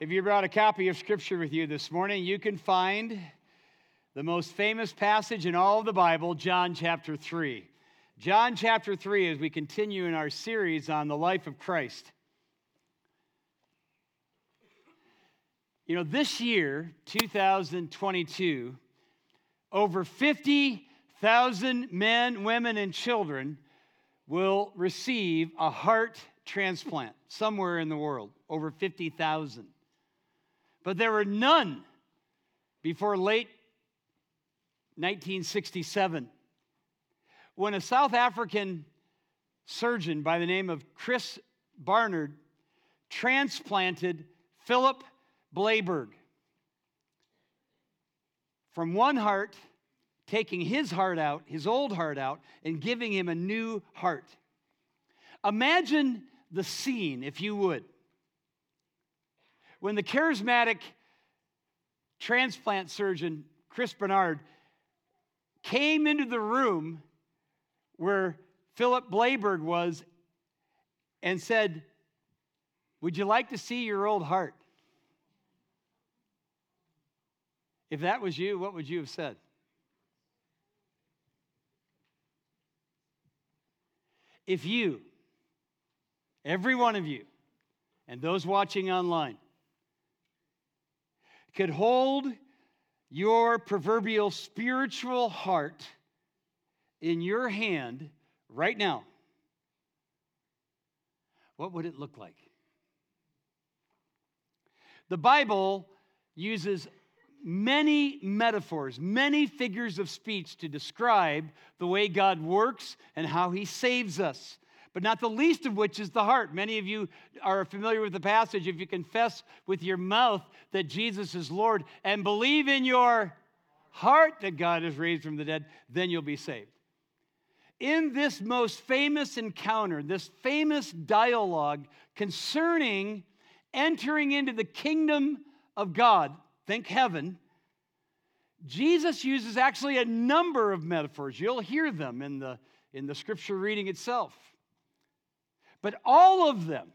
If you brought a copy of Scripture with you this morning, you can find the most famous passage in all of the Bible, John chapter 3. John chapter 3, as we continue in our series on the life of Christ. You know, this year, 2022, over 50,000 men, women, and children will receive a heart transplant somewhere in the world, over 50,000. But there were none before late 1967 when a South African surgeon by the name of Chris Barnard transplanted Philip Blaiberg from one heart, taking his heart out, his old heart out, and giving him a new heart. Imagine the scene, if you would when the charismatic transplant surgeon, Chris Bernard, came into the room where Philip Blaiberg was and said, Would you like to see your old heart? If that was you, what would you have said? If you, every one of you, and those watching online, could hold your proverbial spiritual heart in your hand right now, what would it look like? The Bible uses many metaphors, many figures of speech to describe the way God works and how he saves us but not the least of which is the heart. Many of you are familiar with the passage. If you confess with your mouth that Jesus is Lord and believe in your heart that God is raised from the dead, then you'll be saved. In this most famous encounter, this famous dialogue concerning entering into the kingdom of God, think heaven, Jesus uses actually a number of metaphors. You'll hear them in the, in the scripture reading itself. But all of them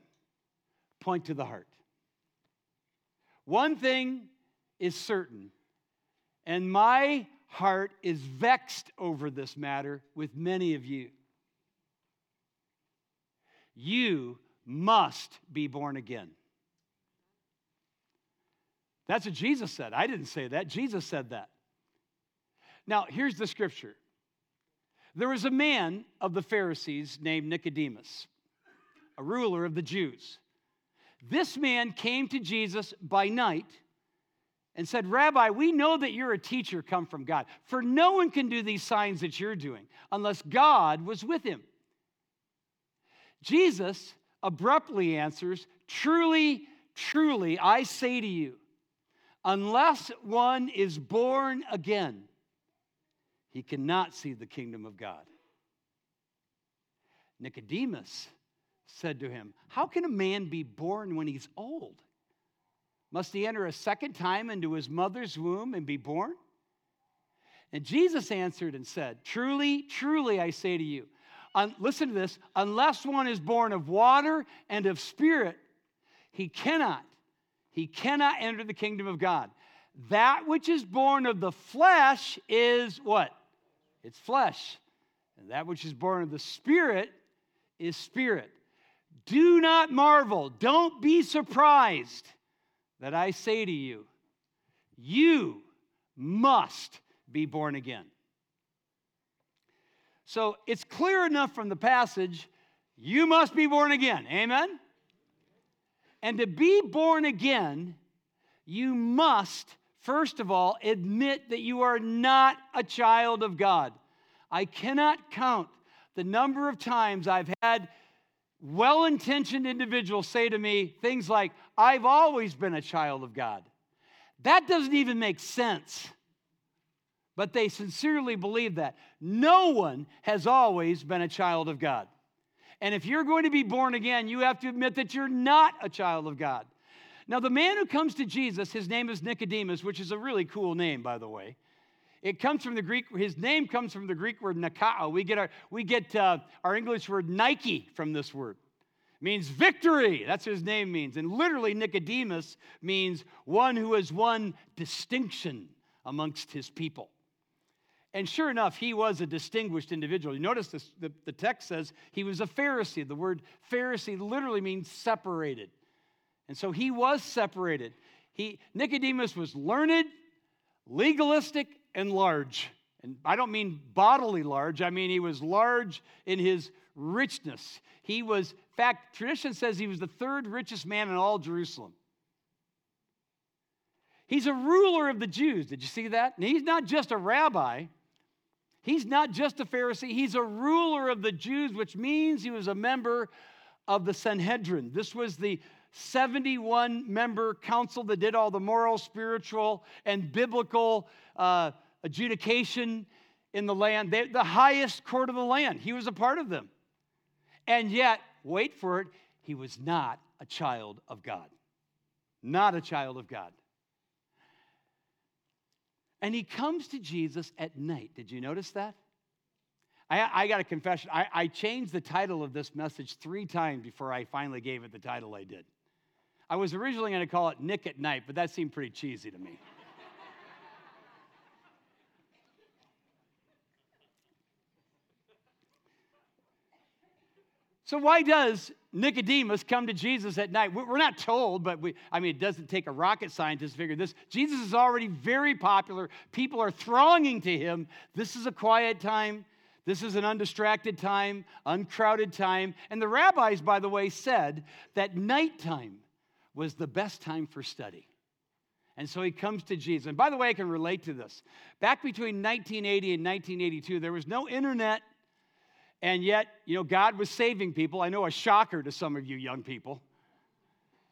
point to the heart. One thing is certain, and my heart is vexed over this matter with many of you. You must be born again. That's what Jesus said. I didn't say that. Jesus said that. Now, here's the scripture there was a man of the Pharisees named Nicodemus a ruler of the Jews. This man came to Jesus by night and said, Rabbi, we know that you're a teacher come from God, for no one can do these signs that you're doing unless God was with him. Jesus abruptly answers, Truly, truly, I say to you, unless one is born again, he cannot see the kingdom of God. Nicodemus said to him, How can a man be born when he's old? Must he enter a second time into his mother's womb and be born? And Jesus answered and said, Truly, truly, I say to you, un- listen to this, unless one is born of water and of spirit, he cannot, he cannot enter the kingdom of God. That which is born of the flesh is what? It's flesh. And that which is born of the spirit is spirit. Do not marvel, don't be surprised that I say to you, you must be born again. So it's clear enough from the passage, you must be born again. Amen? And to be born again, you must, first of all, admit that you are not a child of God. I cannot count the number of times I've had well intentioned individuals say to me things like, I've always been a child of God. That doesn't even make sense. But they sincerely believe that. No one has always been a child of God. And if you're going to be born again, you have to admit that you're not a child of God. Now, the man who comes to Jesus, his name is Nicodemus, which is a really cool name, by the way. It comes from the Greek, his name comes from the Greek word nikao. We get our, we get, uh, our English word Nike from this word. It means victory. That's what his name means. And literally, Nicodemus means one who has won distinction amongst his people. And sure enough, he was a distinguished individual. You notice this, the, the text says he was a Pharisee. The word Pharisee literally means separated. And so he was separated. He, Nicodemus was learned, legalistic, and large. And I don't mean bodily large, I mean he was large in his richness. He was, in fact, tradition says he was the third richest man in all Jerusalem. He's a ruler of the Jews. Did you see that? And he's not just a rabbi. He's not just a Pharisee. He's a ruler of the Jews, which means he was a member of the Sanhedrin. This was the 71 member council that did all the moral, spiritual, and biblical uh, adjudication in the land. They, the highest court of the land. He was a part of them. And yet, wait for it, he was not a child of God. Not a child of God. And he comes to Jesus at night. Did you notice that? I, I got a confession. I, I changed the title of this message three times before I finally gave it the title I did. I was originally going to call it Nick at Night, but that seemed pretty cheesy to me. So, why does Nicodemus come to Jesus at night? We're not told, but we, I mean, it doesn't take a rocket scientist to figure this. Jesus is already very popular. People are thronging to him. This is a quiet time. This is an undistracted time, uncrowded time. And the rabbis, by the way, said that nighttime was the best time for study. And so he comes to Jesus. And by the way, I can relate to this. Back between 1980 and 1982, there was no internet and yet, you know, God was saving people. I know a shocker to some of you young people.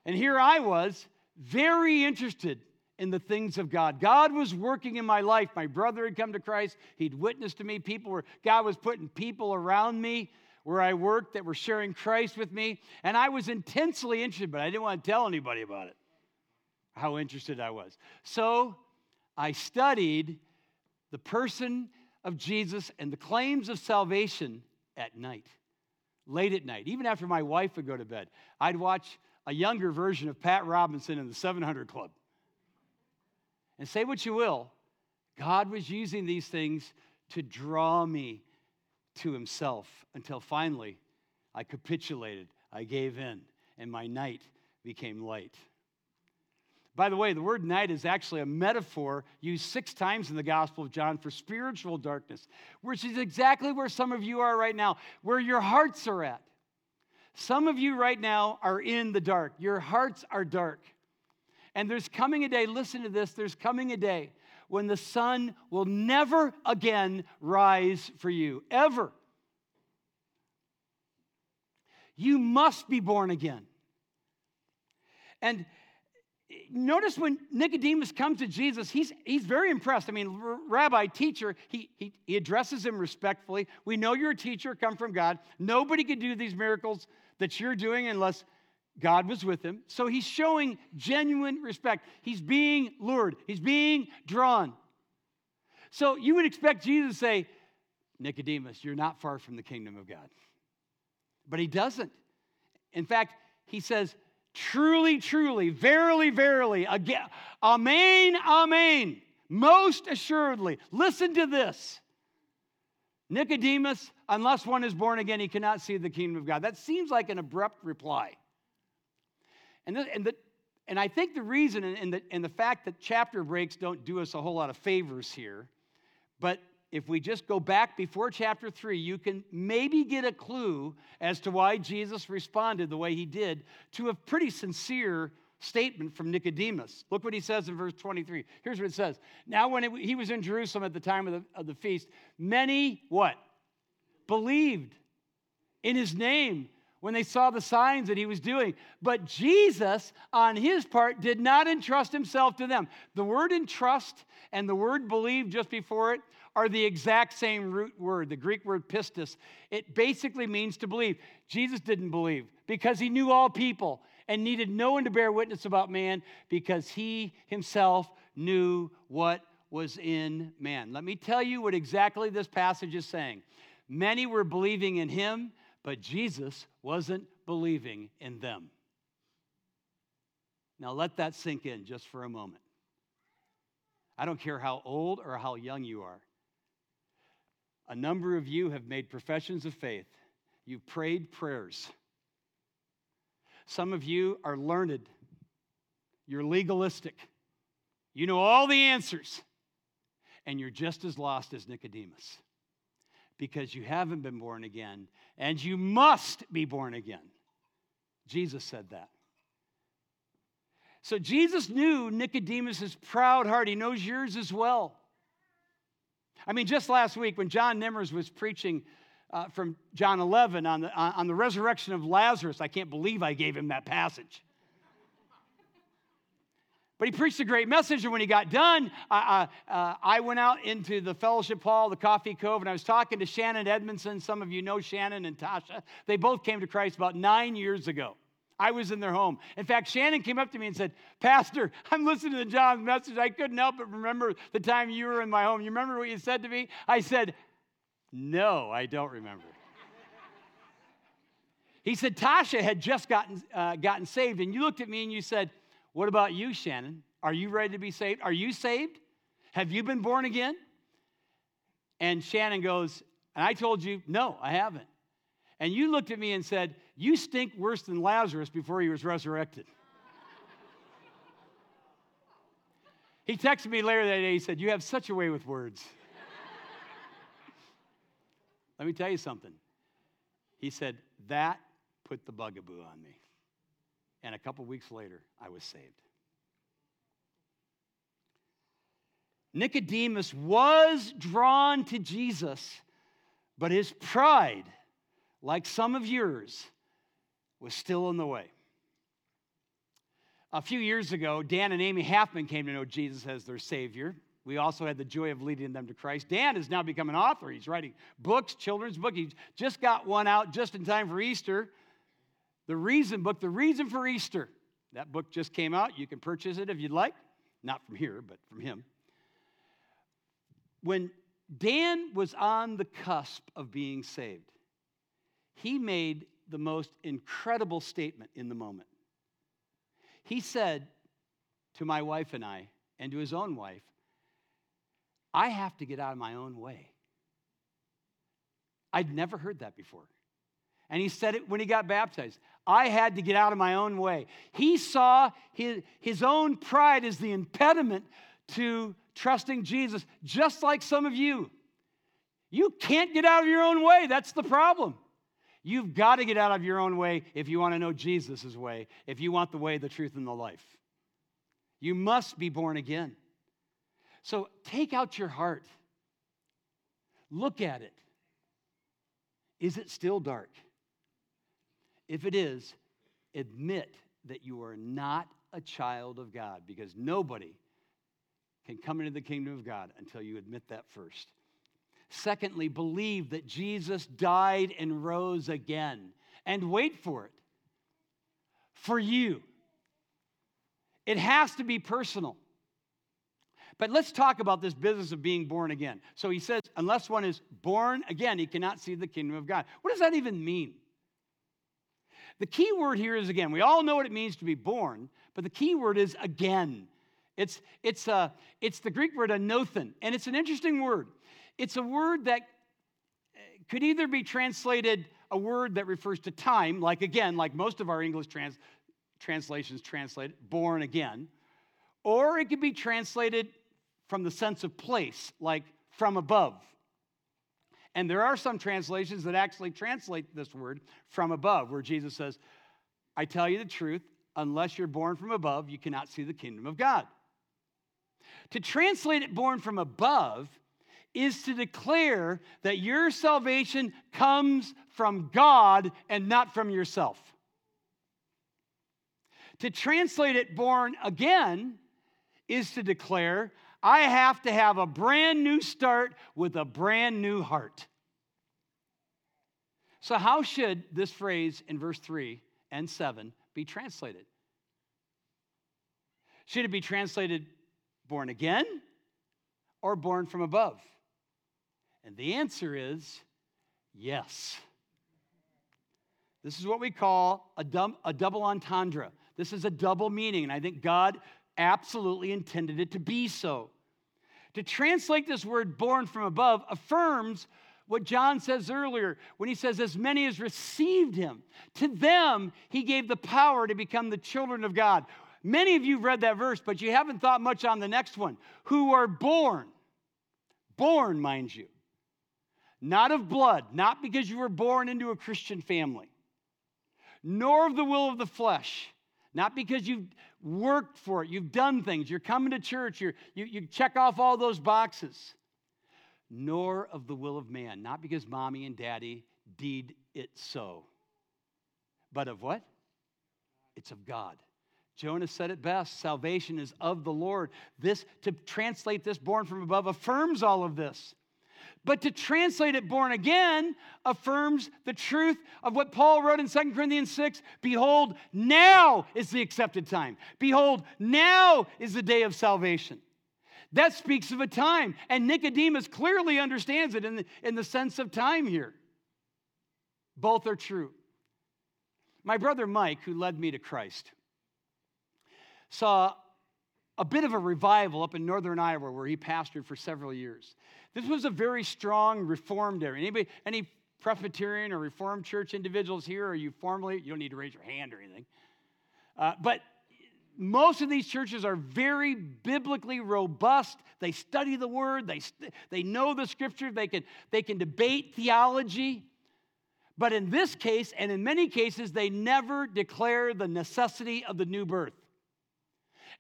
And here I was, very interested in the things of God. God was working in my life. My brother had come to Christ. He'd witnessed to me. People were, God was putting people around me where I worked that were sharing Christ with me. And I was intensely interested, but I didn't want to tell anybody about it, how interested I was. So I studied the person of Jesus and the claims of salvation at night, late at night, even after my wife would go to bed. I'd watch a younger version of Pat Robertson in the 700 Club. And say what you will, God was using these things to draw me to Himself until finally I capitulated, I gave in, and my night became light. By the way, the word night is actually a metaphor used six times in the Gospel of John for spiritual darkness, which is exactly where some of you are right now, where your hearts are at. Some of you right now are in the dark. Your hearts are dark. And there's coming a day, listen to this, there's coming a day when the sun will never again rise for you, ever. You must be born again. And notice when Nicodemus comes to Jesus, he's, he's very impressed. I mean, rabbi, teacher, he, he, he addresses him respectfully. We know you're a teacher, come from God. Nobody could do these miracles that you're doing unless God was with him. So he's showing genuine respect. He's being lured, he's being drawn. So you would expect Jesus to say, Nicodemus, you're not far from the kingdom of God. But he doesn't. In fact, he says, Truly, truly, verily, verily, again, amen, amen, most assuredly. Listen to this. Nicodemus, unless one is born again, he cannot see the kingdom of God. That seems like an abrupt reply. And, the, and, the, and I think the reason and the, and the fact that chapter breaks don't do us a whole lot of favors here, but if we just go back before chapter 3, you can maybe get a clue as to why Jesus responded the way he did to a pretty sincere statement from Nicodemus. Look what he says in verse 23. Here's what it says. Now, when it, he was in Jerusalem at the time of the, of the feast, many what? Believed in his name when they saw the signs that he was doing. But Jesus, on his part, did not entrust himself to them. The word entrust and the word believe just before it are the exact same root word, the Greek word pistis. It basically means to believe. Jesus didn't believe because he knew all people and needed no one to bear witness about man because he himself knew what was in man. Let me tell you what exactly this passage is saying. Many were believing in him, But Jesus wasn't believing in them. Now let that sink in just for a moment. I don't care how old or how young you are. A number of you have made professions of faith. You've prayed prayers. Some of you are learned. You're legalistic. You know all the answers. And you're just as lost as Nicodemus because you haven't been born again and you must be born again. Jesus said that. So Jesus knew Nicodemus's proud heart. He knows yours as well. I mean, just last week when John Nimmers was preaching uh, from John 11 on the, on the resurrection of Lazarus, I can't believe I gave him that passage. But he preached a great message, and when he got done, I, uh, I went out into the fellowship hall, the coffee cove, and I was talking to Shannon Edmondson. Some of you know Shannon and Tasha. They both came to Christ about nine years ago. I was in their home. In fact, Shannon came up to me and said, Pastor, I'm listening to John's message. I couldn't help but remember the time you were in my home. You remember what you said to me? I said, No, I don't remember. he said, Tasha had just gotten, uh, gotten saved, and you looked at me and you said, What about you, Shannon? Are you ready to be saved? Are you saved? Have you been born again? And Shannon goes, And I told you, No, I haven't. And you looked at me and said, You stink worse than Lazarus before he was resurrected. he texted me later that day. He said, You have such a way with words. Let me tell you something. He said, That put the bugaboo on me. And a couple weeks later, I was saved. Nicodemus was drawn to Jesus, but his pride like some of yours, was still in the way. A few years ago, Dan and Amy Halfman came to know Jesus as their Savior. We also had the joy of leading them to Christ. Dan has now become an author. He's writing books, children's books. He just got one out just in time for Easter. The Reason book, The Reason for Easter. That book just came out. You can purchase it if you'd like. Not from here, but from him. When Dan was on the cusp of being saved, he made the most incredible statement in the moment. He said to my wife and I, and to his own wife, I have to get out of my own way. I'd never heard that before. And he said it when he got baptized. I had to get out of my own way. He saw his, his own pride as the impediment to trusting Jesus, just like some of you. You can't get out of your own way. That's the problem. You've got to get out of your own way if you want to know Jesus' way, if you want the way, the truth, and the life. You must be born again. So take out your heart, look at it. Is it still dark? If it is, admit that you are not a child of God because nobody can come into the kingdom of God until you admit that first. Secondly, believe that Jesus died and rose again. And wait for it. For you. It has to be personal. But let's talk about this business of being born again. So he says, unless one is born again, he cannot see the kingdom of God. What does that even mean? The key word here is again. We all know what it means to be born, but the key word is again. It's, it's, uh, it's the Greek word anothen, and it's an interesting word. It's a word that eh, could either be translated a word that refers to time, like again, like most of our English trans- translations translate born again, or it could be translated from the sense of place, like from above. And there are some translations that actually translate this word from above, where Jesus says, I tell you the truth, unless you're born from above, you cannot see the kingdom of God. To translate it born from above is to declare that your salvation comes from God and not from yourself. To translate it born again is to declare, I have to have a brand new start with a brand new heart. So, how should this phrase in verse 3 and 7 be translated? Should it be translated born again or born from above? And the answer is yes. This is what we call a, dum- a double entendre. This is a double meaning, and I think God absolutely intended it to be so. To translate this word born from above affirms what John says earlier when he says, As many as received him, to them he gave the power to become the children of God. Many of you have read that verse, but you haven't thought much on the next one who are born, born, mind you, not of blood, not because you were born into a Christian family, nor of the will of the flesh, not because you've worked for it, you've done things, you're coming to church, you you, check off all those boxes, nor of the will of man, not because mommy and daddy did it so, but of what? It's of God. Jonah said it best salvation is of the Lord. This, to translate this born from above, affirms all of this. But to translate it born again affirms the truth of what Paul wrote in 2 Corinthians 6 Behold, now is the accepted time. Behold, now is the day of salvation. That speaks of a time, and Nicodemus clearly understands it in the, in the sense of time here. Both are true. My brother Mike, who led me to Christ, saw a bit of a revival up in northern Iowa where he pastored for several years. This was a very strong reformed area. Anybody, any Presbyterian or Reformed church individuals here? Are you formally? You don't need to raise your hand or anything. Uh, but most of these churches are very biblically robust. They study the word, they, they know the scripture, they can, they can debate theology. But in this case, and in many cases, they never declare the necessity of the new birth.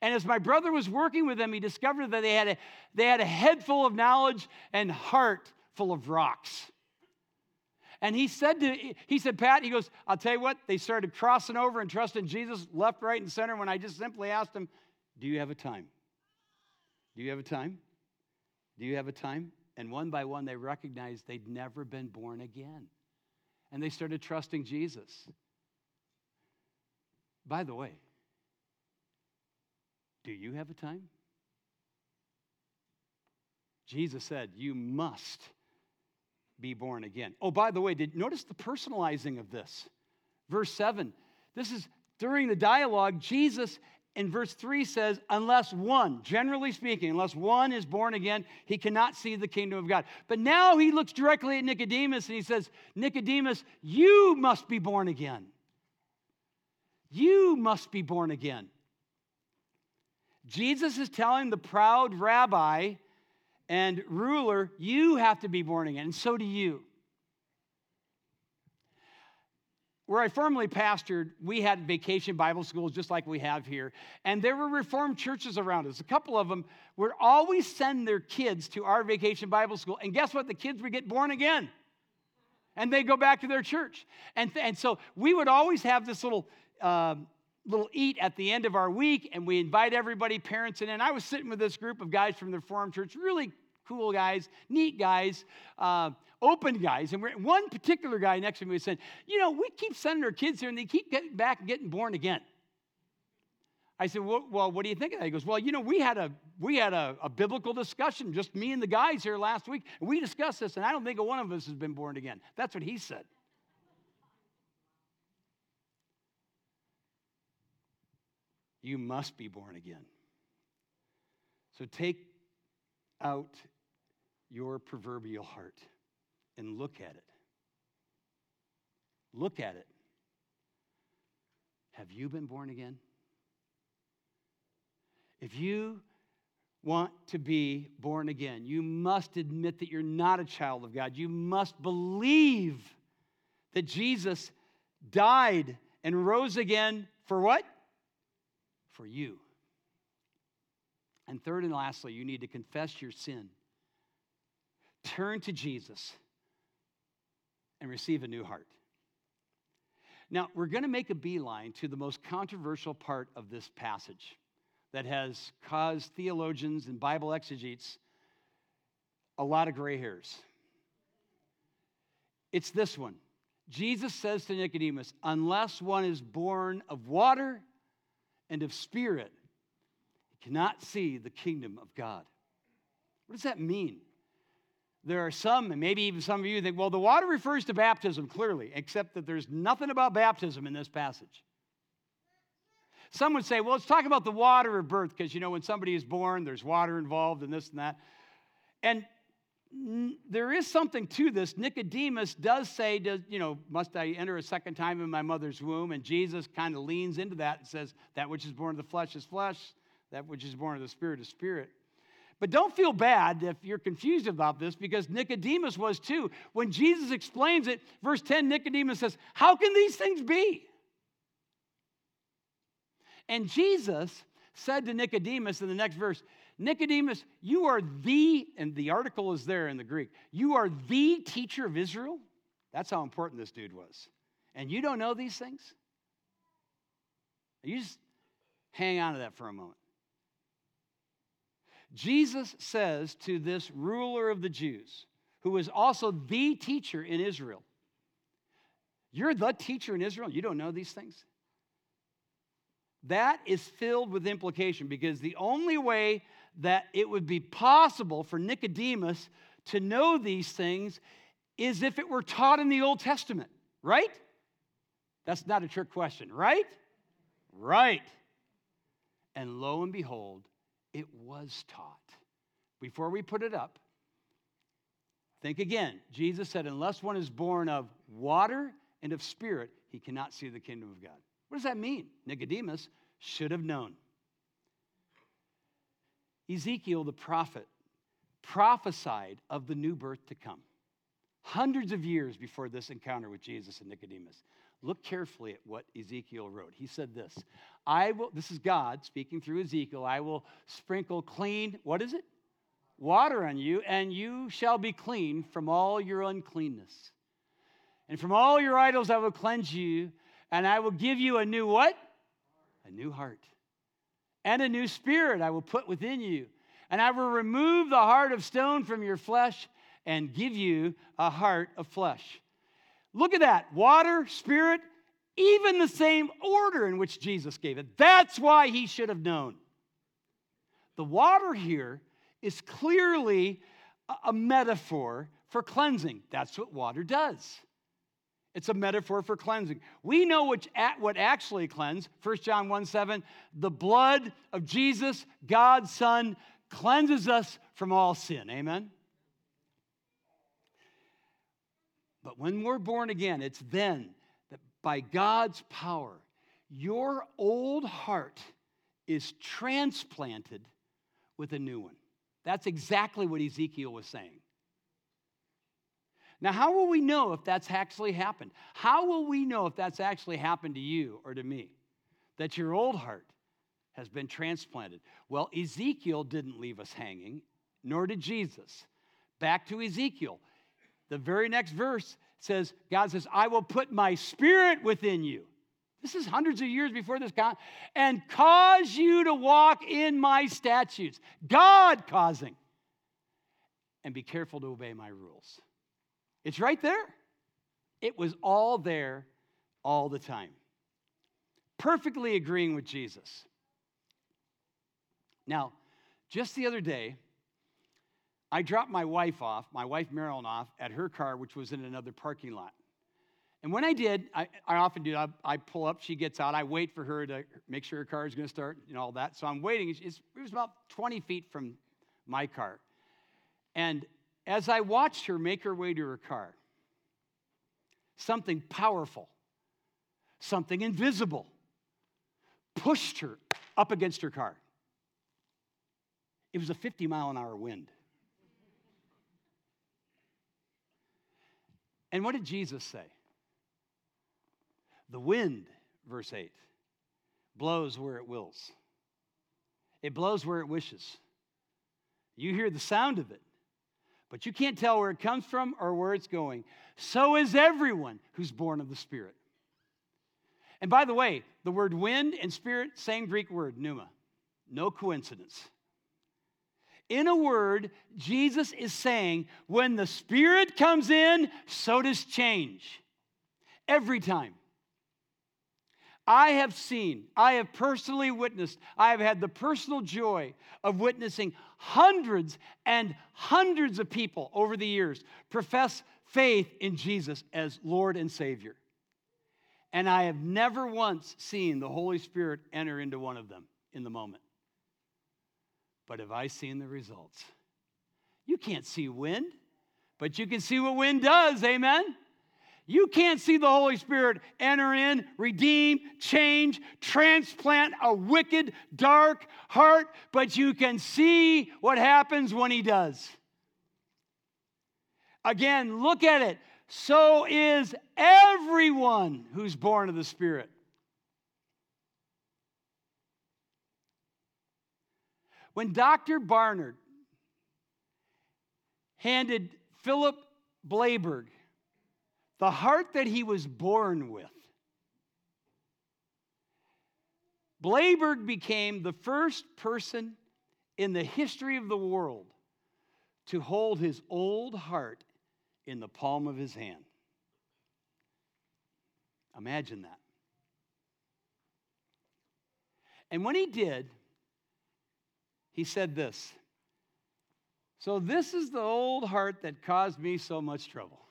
And as my brother was working with them, he discovered that they had a, they had a head full of knowledge and heart full of rocks. And he said to he said, Pat, he goes, I'll tell you what, they started crossing over and trusting Jesus left, right, and center when I just simply asked him, Do you have a time? Do you have a time? Do you have a time? And one by one, they recognized they'd never been born again. And they started trusting Jesus. By the way, do you have a time? Jesus said, You must be born again. Oh, by the way, did notice the personalizing of this? Verse 7. This is during the dialogue, Jesus in verse 3 says, Unless one, generally speaking, unless one is born again, he cannot see the kingdom of God. But now he looks directly at Nicodemus and he says, Nicodemus, you must be born again. You must be born again. Jesus is telling the proud rabbi and ruler, you have to be born again, and so do you. Where I formerly pastored, we had vacation Bible schools just like we have here. And there were Reformed churches around us. A couple of them would always send their kids to our vacation Bible school. And guess what? The kids would get born again. And they go back to their church. And, and so we would always have this little um, little eat at the end of our week, and we invite everybody, parents, in. And I was sitting with this group of guys from the Reformed Church, really cool guys, neat guys, uh, open guys. And one particular guy next to me was saying, You know, we keep sending our kids here, and they keep getting back and getting born again. I said, well, well, what do you think of that? He goes, well, you know, we had a we had a, a, biblical discussion, just me and the guys here last week, and we discussed this, and I don't think one of us has been born again. That's what he said. You must be born again. So take out your proverbial heart and look at it. Look at it. Have you been born again? If you want to be born again, you must admit that you're not a child of God. You must believe that Jesus died and rose again for what? For you. And third and lastly, you need to confess your sin. Turn to Jesus and receive a new heart. Now, we're going to make a beeline to the most controversial part of this passage that has caused theologians and Bible exegetes a lot of gray hairs. It's this one. Jesus says to Nicodemus, unless one is born of water and of spirit, he cannot see the kingdom of God. What does that mean? there are some, and maybe even some of you think, well, the water refers to baptism clearly, except that there's nothing about baptism in this passage. Some would say, well, let's talk about the water of birth, because you know, when somebody is born, there's water involved and this and that. And there is something to this. Nicodemus does say, does, you know, must I enter a second time in my mother's womb? And Jesus kind of leans into that and says, that which is born of the flesh is flesh, that which is born of the spirit is spirit. But don't feel bad if you're confused about this because Nicodemus was too. When Jesus explains it, verse 10, Nicodemus says, How can these things be? And Jesus said to Nicodemus in the next verse, Nicodemus, you are the, and the article is there in the Greek, you are the teacher of Israel. That's how important this dude was. And you don't know these things? You just hang on to that for a moment. Jesus says to this ruler of the Jews, who is also the teacher in Israel, You're the teacher in Israel, you don't know these things? That is filled with implication because the only way that it would be possible for Nicodemus to know these things is if it were taught in the Old Testament, right? That's not a trick question, right? Right. And lo and behold, it was taught. Before we put it up, think again. Jesus said, Unless one is born of water and of spirit, he cannot see the kingdom of God. What does that mean? Nicodemus should have known. Ezekiel the prophet prophesied of the new birth to come. Hundreds of years before this encounter with Jesus and Nicodemus. Look carefully at what Ezekiel wrote. He said this I will, this is God speaking through Ezekiel, I will sprinkle clean, what is it? Water on you, and you shall be clean from all your uncleanness. And from all your idols I will cleanse you, and I will give you a new what? A new heart. And a new spirit I will put within you. And I will remove the heart of stone from your flesh and give you a heart of flesh. Look at that water, spirit, even the same order in which Jesus gave it. That's why he should have known. The water here is clearly a metaphor for cleansing. That's what water does. It's a metaphor for cleansing. We know which, what actually cleanse. 1 John 1 7, the blood of Jesus, God's Son, cleanses us from all sin. Amen? But when we're born again, it's then that by God's power, your old heart is transplanted with a new one. That's exactly what Ezekiel was saying. Now, how will we know if that's actually happened? How will we know if that's actually happened to you or to me? That your old heart has been transplanted. Well, Ezekiel didn't leave us hanging, nor did Jesus. Back to Ezekiel. The very next verse says, God says, I will put my spirit within you. This is hundreds of years before this, God, and cause you to walk in my statutes. God causing. And be careful to obey my rules. It's right there. It was all there all the time. Perfectly agreeing with Jesus. Now, just the other day, I dropped my wife off, my wife Marilyn off, at her car, which was in another parking lot. And when I did, I, I often do, I, I, pull up, she gets out, I wait for her to make sure her car is going to start and all that. So I'm waiting. It's, it was about 20 feet from my car. And as I watched her make her way to her car, something powerful, something invisible, pushed her up against her car. It was a 50 mile an hour wind. And what did Jesus say? The wind, verse 8, blows where it wills, it blows where it wishes. You hear the sound of it, but you can't tell where it comes from or where it's going. So is everyone who's born of the Spirit. And by the way, the word wind and spirit, same Greek word, pneuma. No coincidence. In a word, Jesus is saying, when the Spirit comes in, so does change. Every time. I have seen, I have personally witnessed, I have had the personal joy of witnessing hundreds and hundreds of people over the years profess faith in Jesus as Lord and Savior. And I have never once seen the Holy Spirit enter into one of them in the moment. But have I seen the results? You can't see wind, but you can see what wind does, amen? You can't see the Holy Spirit enter in, redeem, change, transplant a wicked, dark heart, but you can see what happens when He does. Again, look at it. So is everyone who's born of the Spirit. When Dr. Barnard handed Philip Blaiberg the heart that he was born with. Blaiberg became the first person in the history of the world to hold his old heart in the palm of his hand. Imagine that. And when he did, he said this So, this is the old heart that caused me so much trouble.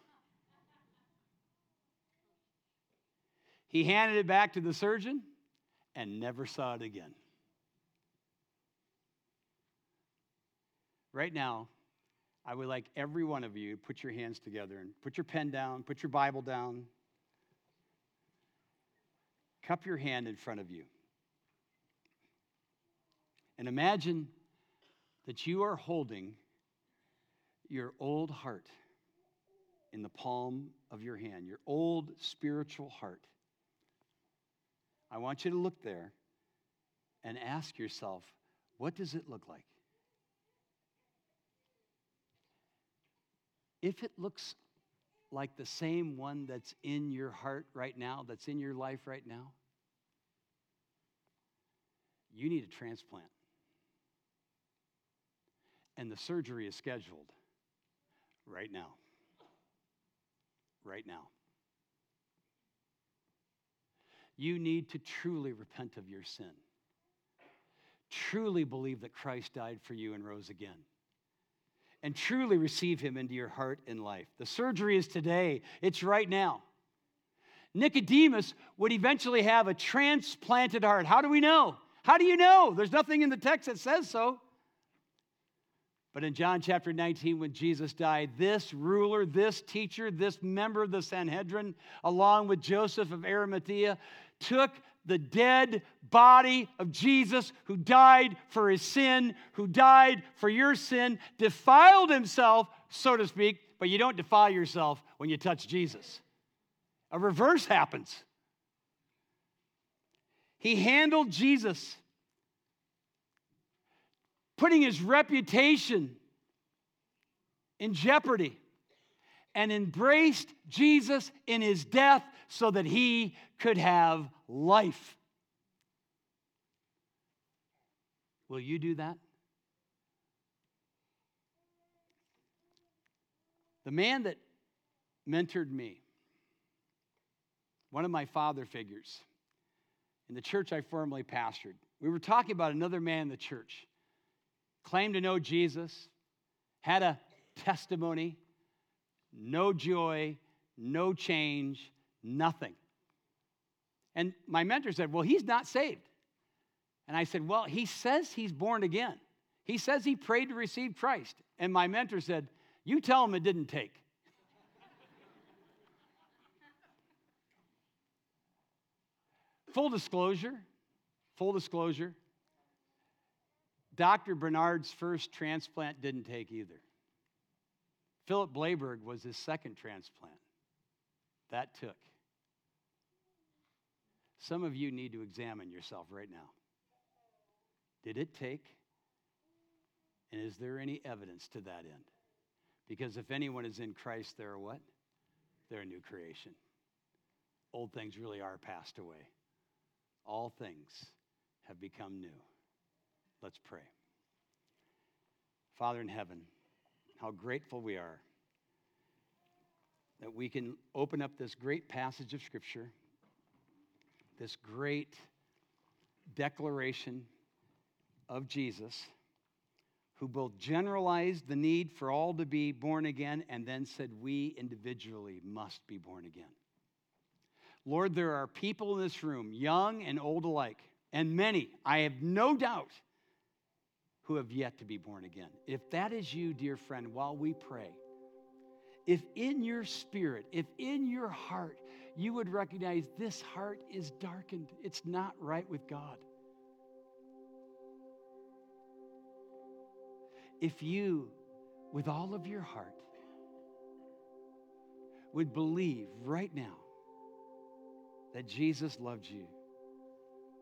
He handed it back to the surgeon and never saw it again. Right now, I would like every one of you to put your hands together and put your pen down, put your Bible down, cup your hand in front of you. And imagine that you are holding your old heart in the palm of your hand, your old spiritual heart. I want you to look there and ask yourself, what does it look like? If it looks like the same one that's in your heart right now, that's in your life right now, you need a transplant. And the surgery is scheduled right now. Right now you need to truly repent of your sin. Truly believe that Christ died for you and rose again. And truly receive him into your heart and life. The surgery is today, it's right now. Nicodemus would eventually have a transplanted heart. How do we know? How do you know? There's nothing in the text that says so. But in John chapter 19, when Jesus died, this ruler, this teacher, this member of the Sanhedrin, along with Joseph of Arimathea, took the dead body of Jesus who died for his sin, who died for your sin, defiled himself, so to speak, but you don't defile yourself when you touch Jesus. A reverse happens. He handled Jesus putting his reputation in jeopardy and embraced Jesus in his death so that he could have life. Will you do that? The man that mentored me, one of my father figures in the church I formerly pastored, we were talking about another man in the church claimed to know Jesus, had a testimony, no joy, no change, nothing. And my mentor said, Well, he's not saved. And I said, Well, he says he's born again. He says he prayed to receive Christ. And my mentor said, You tell him it didn't take. full disclosure, full disclosure, Dr. Bernard's first transplant didn't take either. Philip Blaiberg was his second transplant. That took. Some of you need to examine yourself right now. Did it take? And is there any evidence to that end? Because if anyone is in Christ, they're what? They're a new creation. Old things really are passed away. All things have become new. Let's pray. Father in heaven, how grateful we are that we can open up this great passage of Scripture this great declaration of Jesus, who both generalized the need for all to be born again and then said we individually must be born again. Lord, there are people in this room, young and old alike, and many, I have no doubt, who have yet to be born again. If that is you, dear friend, while we pray, if in your spirit, if in your heart, you would recognize this heart is darkened, it's not right with God. If you, with all of your heart, would believe right now that Jesus loved you,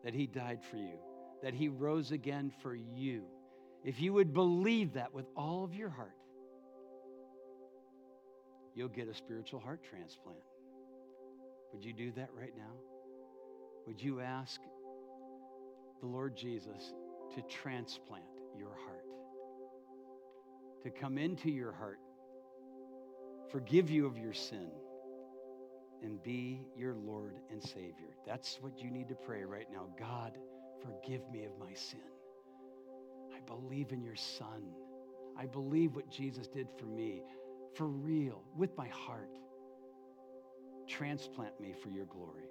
that he died for you, that he rose again for you, if you would believe that with all of your heart, you'll get a spiritual heart transplant. Would you do that right now? Would you ask the Lord Jesus to transplant your heart, to come into your heart, forgive you of your sin, and be your Lord and Savior? That's what you need to pray right now. God, forgive me of my sin. I believe in your Son. I believe what Jesus did for me, for real, with my heart. Transplant me for your glory.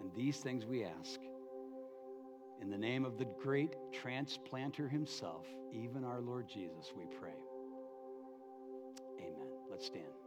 And these things we ask in the name of the great transplanter himself, even our Lord Jesus, we pray. Amen. Let's stand.